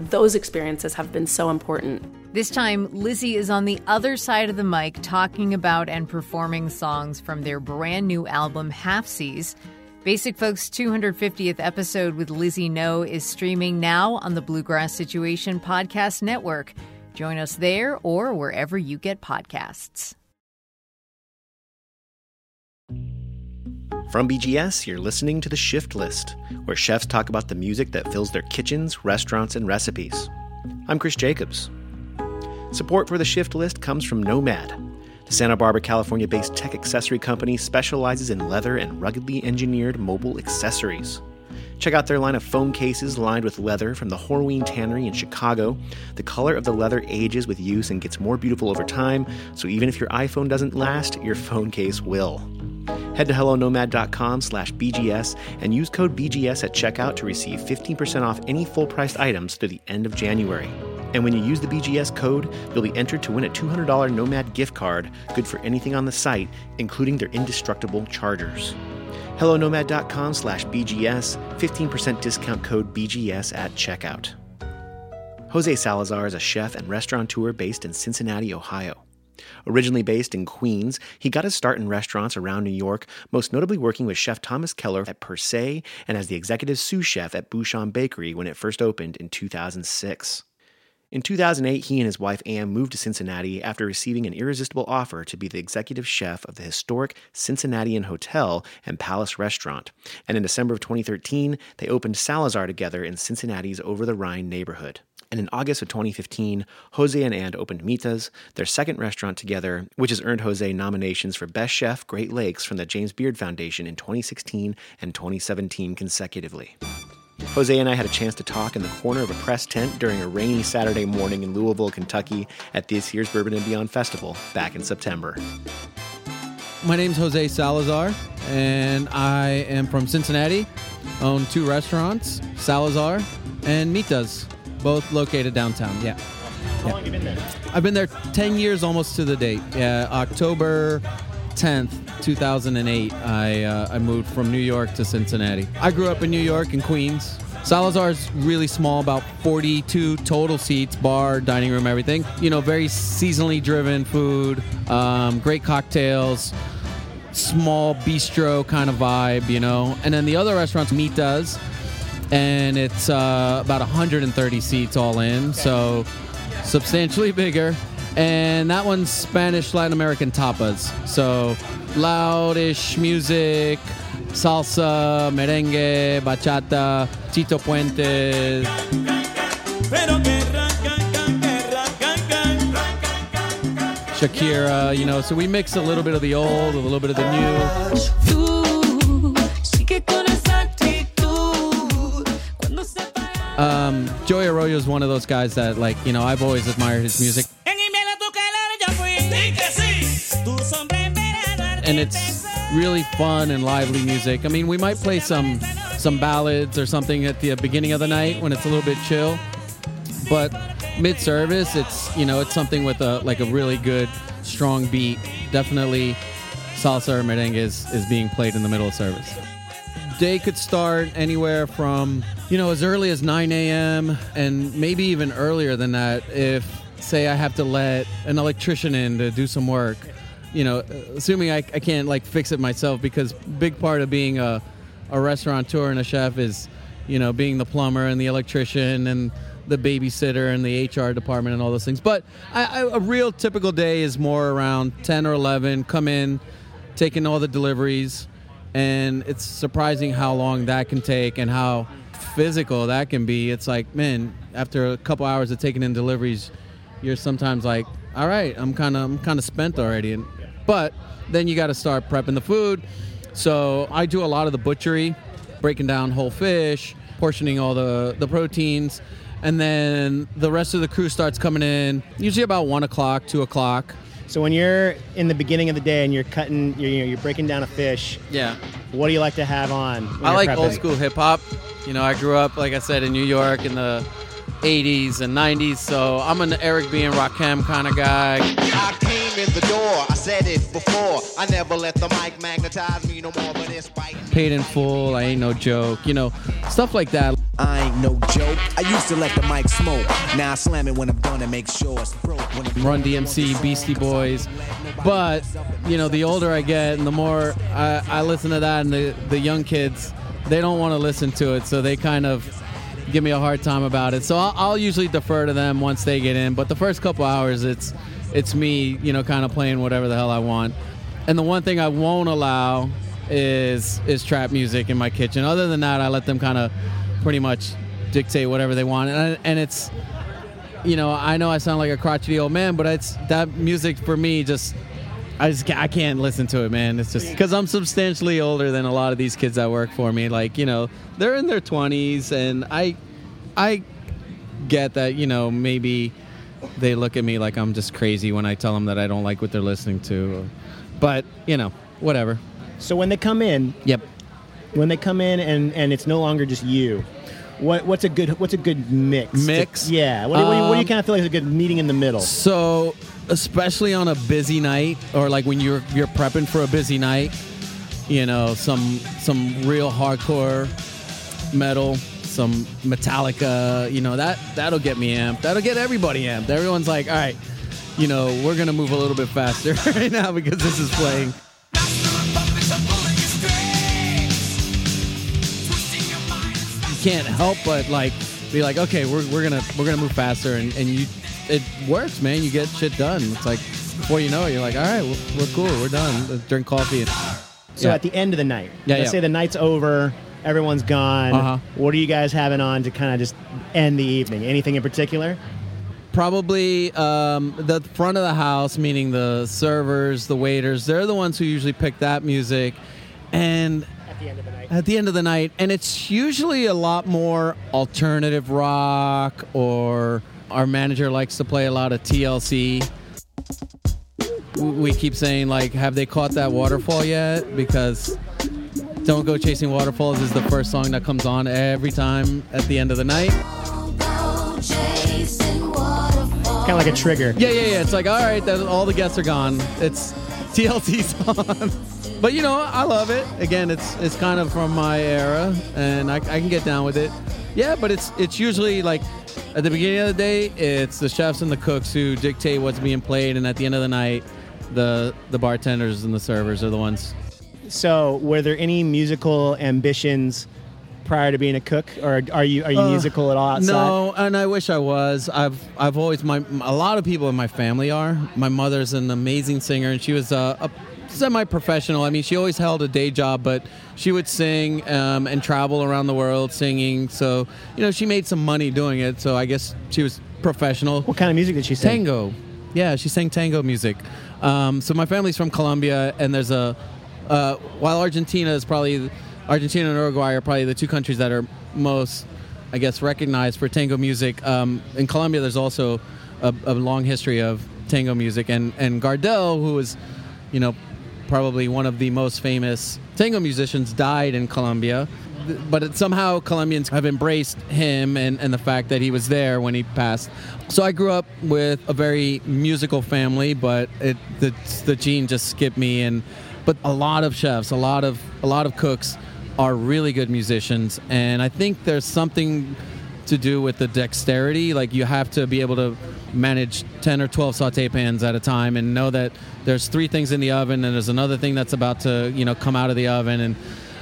those experiences have been so important this time lizzie is on the other side of the mic talking about and performing songs from their brand new album Halfsies Basic Folks 250th episode with Lizzie No is streaming now on the Bluegrass Situation Podcast Network. Join us there or wherever you get podcasts. From BGS, you're listening to The Shift List, where chefs talk about the music that fills their kitchens, restaurants, and recipes. I'm Chris Jacobs. Support for The Shift List comes from Nomad. The Santa Barbara, California based tech accessory company specializes in leather and ruggedly engineered mobile accessories. Check out their line of phone cases lined with leather from the Horween Tannery in Chicago. The color of the leather ages with use and gets more beautiful over time, so even if your iPhone doesn't last, your phone case will. Head to hellonomad.com slash BGS and use code BGS at checkout to receive 15% off any full-priced items through the end of January. And when you use the BGS code, you'll be entered to win a $200 Nomad gift card, good for anything on the site, including their indestructible chargers hellonomad.com slash BGS, 15% discount code BGS at checkout. Jose Salazar is a chef and restaurateur based in Cincinnati, Ohio. Originally based in Queens, he got his start in restaurants around New York, most notably working with Chef Thomas Keller at Per Se and as the executive sous chef at Bouchon Bakery when it first opened in 2006. In 2008, he and his wife Anne moved to Cincinnati after receiving an irresistible offer to be the executive chef of the historic Cincinnatian Hotel and Palace Restaurant. And in December of 2013, they opened Salazar together in Cincinnati's Over the Rhine neighborhood. And in August of 2015, Jose and Anne opened Mitas, their second restaurant together, which has earned Jose nominations for Best Chef Great Lakes from the James Beard Foundation in 2016 and 2017 consecutively. Jose and I had a chance to talk in the corner of a press tent during a rainy Saturday morning in Louisville, Kentucky at this year's Bourbon and Beyond Festival back in September. My name's Jose Salazar, and I am from Cincinnati. Own two restaurants, Salazar and Mitas, both located downtown. Yeah. How long have you been there? I've been there 10 years almost to the date. Yeah, October 10th, 2008, I, uh, I moved from New York to Cincinnati. I grew up in New York in Queens. Salazar's really small, about 42 total seats, bar, dining room, everything. You know, very seasonally driven food, um, great cocktails, small bistro kind of vibe, you know. And then the other restaurants, Mitas, and it's uh, about 130 seats all in, so substantially bigger and that one's Spanish Latin American tapas. So loudish music, salsa, merengue, bachata, Tito Puentes. Shakira, you know, so we mix a little bit of the old, a little bit of the new. Um, Joey Arroyo is one of those guys that, like, you know, I've always admired his music. and it's really fun and lively music. I mean, we might play some some ballads or something at the beginning of the night when it's a little bit chill, but mid service, it's you know it's something with a like a really good strong beat. Definitely, salsa or merengue is is being played in the middle of service. Day could start anywhere from you know as early as 9 a.m. and maybe even earlier than that if say I have to let an electrician in to do some work you know, assuming I, I can't like fix it myself because big part of being a, a restaurateur and a chef is, you know, being the plumber and the electrician and the babysitter and the HR department and all those things. But I, I, a real typical day is more around 10 or 11, come in, taking all the deliveries. And it's surprising how long that can take and how physical that can be. It's like, man, after a couple hours of taking in deliveries, you're sometimes like, all right, I'm kind of I'm kind of spent already. And but then you got to start prepping the food. So I do a lot of the butchery, breaking down whole fish, portioning all the, the proteins. And then the rest of the crew starts coming in, usually about one o'clock, two o'clock. So when you're in the beginning of the day and you're cutting, you're, you know, you're breaking down a fish. Yeah. What do you like to have on? I like prepping? old school hip hop. You know, I grew up, like I said, in New York in the 80s and 90s, so I'm an Eric B. and Rakim kind of guy. I came in the door, I said it before. I never let the mic magnetize me no more, but it's biting. Paid in full, I ain't no joke. You know, stuff like that. I ain't no joke. I used to let the mic smoke. Now I slam it when I'm done and make sure it's broke. When it Run DMC, Beastie Boys. But, you know, the older I get and the more I, I listen to that, and the, the young kids, they don't want to listen to it, so they kind of give me a hard time about it. So I'll, I'll usually defer to them once they get in. But the first couple hours, it's it's me, you know, kind of playing whatever the hell I want. And the one thing I won't allow is is trap music in my kitchen. Other than that, I let them kind of pretty much dictate whatever they want. And, and it's you know, I know I sound like a crotchety old man, but it's that music for me just I just I can't listen to it, man. It's just because I'm substantially older than a lot of these kids that work for me. Like you know, they're in their 20s, and I I get that you know maybe they look at me like I'm just crazy when I tell them that I don't like what they're listening to, but you know, whatever. So when they come in, Yep. when they come in and, and it's no longer just you, what what's a good what's a good mix? to- Mix? yeah. What, do- what, do you, what do you Um, kind of feel like is a good meeting in the middle? So, especially on a busy night, or like when you're you're prepping for a busy night, you know, some some real hardcore metal, some Metallica, you know, that that'll get me amped. That'll get everybody amped. Everyone's like, all right, you know, we're gonna move a little bit faster right now because this is playing. You can't help but like be like, okay, we're, we're gonna we're gonna move faster, and, and you it works, man. You get shit done. It's like before you know it, you're like, all right, we're, we're cool, we're done. Let's drink coffee. And, So Yeah. at the end of the night, Yeah, let's yeah. say the night's over, everyone's gone. Uh-huh. What are you guys having on to kind of just end the evening? Anything in particular? probably um, the front of the house, meaning the servers, the waiters, they're the ones who usually pick that music. And At the end of the night. at the end of the night, and it's usually a lot more alternative rock, or our manager likes to play a lot of TLC. We keep saying, like, have they caught that waterfall yet? Because Don't Go Chasing Waterfalls is the first song that comes on every time at the end of the night. Kind of like a trigger. Yeah, yeah, yeah. It's like, all right, that, all the guests are gone. It's TLC's on. but you know, I love it. Again, it's it's kind of from my era, and I, I can get down with it. Yeah, but it's it's usually like at the beginning of the day, it's the chefs and the cooks who dictate what's being played, and at the end of the night, the the bartenders and the servers are the ones. So, were there any musical ambitions prior to being a cook, or are you are you musical at all outside? Uh, No, and I wish I was. I've I've always my a lot of people in my family are. My mother's an amazing singer, and she was a, a semi-professional. I mean, she always held a day job, but she would sing um, and travel around the world singing. So you know, she made some money doing it. So I guess she was professional. What kind of music did she sing? Tango. Yeah, she sang tango music. Um, so my family's from Colombia, and there's a uh, while Argentina is probably Argentina and Uruguay are probably the two countries that are most I guess, recognized for tango music. Um, in Colombia, there's also a, a long history of tango music, and and Gardel, who was, you know, probably one of the most famous tango musicians, died in Colombia. But it, somehow Colombians have embraced him and, and the fact that he was there when he passed. So I grew up with a very musical family, but it, the the gene just skipped me. And but a lot of chefs, a lot of a lot of cooks are really good musicians, and I think there's something to do with the dexterity. Like you have to be able to manage 10 or 12 saute pans at a time and know that there's three things in the oven and there's another thing that's about to, you know, come out of the oven and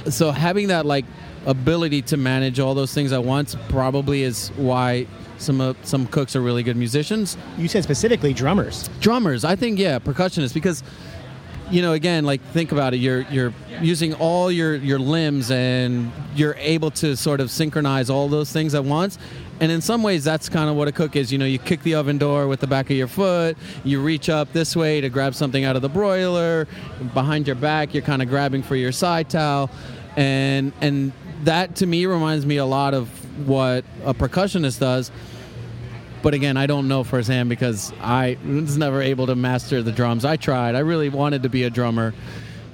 so having that like ability to manage all those things at once probably is why some uh, some cooks are really good musicians. You said specifically drummers. Drummers, I think yeah, percussionists because you know again like think about it. You're you're using all your your limbs and you're able to sort of synchronize all those things at once. And in some ways that's kind of what a cook is. You know you kick the oven door with the back of your foot you reach up this way to grab something out of the broiler behind your back you're kind of grabbing for your side towel. And and that to me reminds me a lot of what a percussionist does but again, I don't know firsthand because I was never able to master the drums. I tried. I really wanted to be a drummer.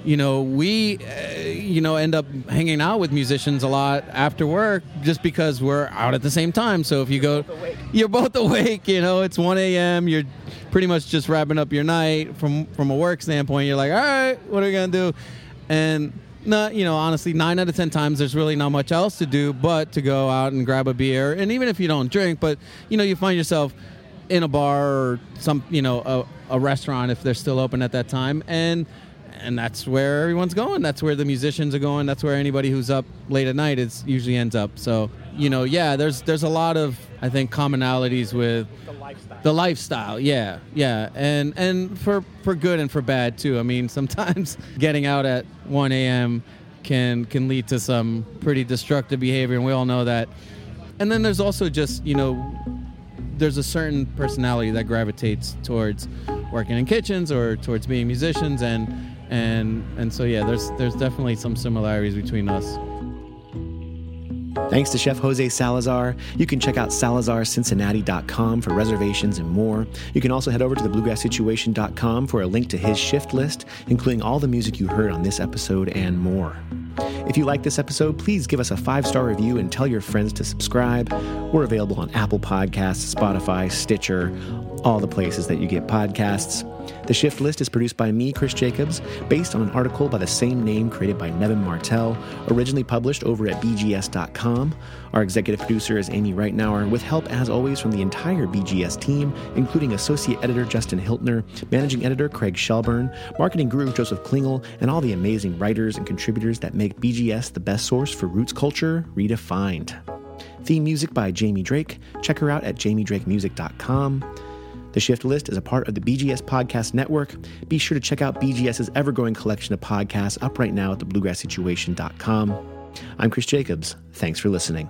You know, we, uh, you know, end up hanging out with musicians a lot after work just because we're out at the same time. So if you go, you're both awake. You know, it's 1 a.m. You're pretty much just wrapping up your night from from a work standpoint. You're like, all right, what are we gonna do? And no, you know, honestly, nine out of ten times there's really not much else to do but to go out and grab a beer. And even if you don't drink, but you know, you find yourself in a bar or some, you know, a, a restaurant if they're still open at that time, and and that's where everyone's going. That's where the musicians are going. That's where anybody who's up late at night is usually ends up. So you know, yeah, there's there's a lot of I think commonalities with the lifestyle. Yeah, yeah, and and for for good and for bad too. I mean, sometimes getting out at 1 a.m. can can lead to some pretty destructive behavior, and we all know that. And then there's also just you know, there's a certain personality that gravitates towards working in kitchens or towards being musicians, and and and so yeah, there's there's definitely some similarities between us. Thanks to Chef Jose Salazar. You can check out salazarcincinnati.com for reservations and more. You can also head over to thebluegrasssituation.com for a link to his shift list, including all the music you heard on this episode and more. If you like this episode, please give us a five star review and tell your friends to subscribe. We're available on Apple Podcasts, Spotify, Stitcher, all the places that you get podcasts. The Shift List is produced by me, Chris Jacobs, based on an article by the same name created by Nevin Martell, originally published over at BGS.com. Our executive producer is Amy Reitnouer, with help, as always, from the entire BGS team, including Associate Editor Justin Hiltner, Managing Editor Craig Shelburne, Marketing Guru Joseph Klingel, and all the amazing writers and contributors that make BGS the best source for roots culture redefined. Theme music by Jamie Drake. Check her out at jamiedrakemusic.com. The Shift List is a part of the BGS Podcast Network. Be sure to check out BGS's ever growing collection of podcasts up right now at thebluegrasssituation.com. I'm Chris Jacobs. Thanks for listening.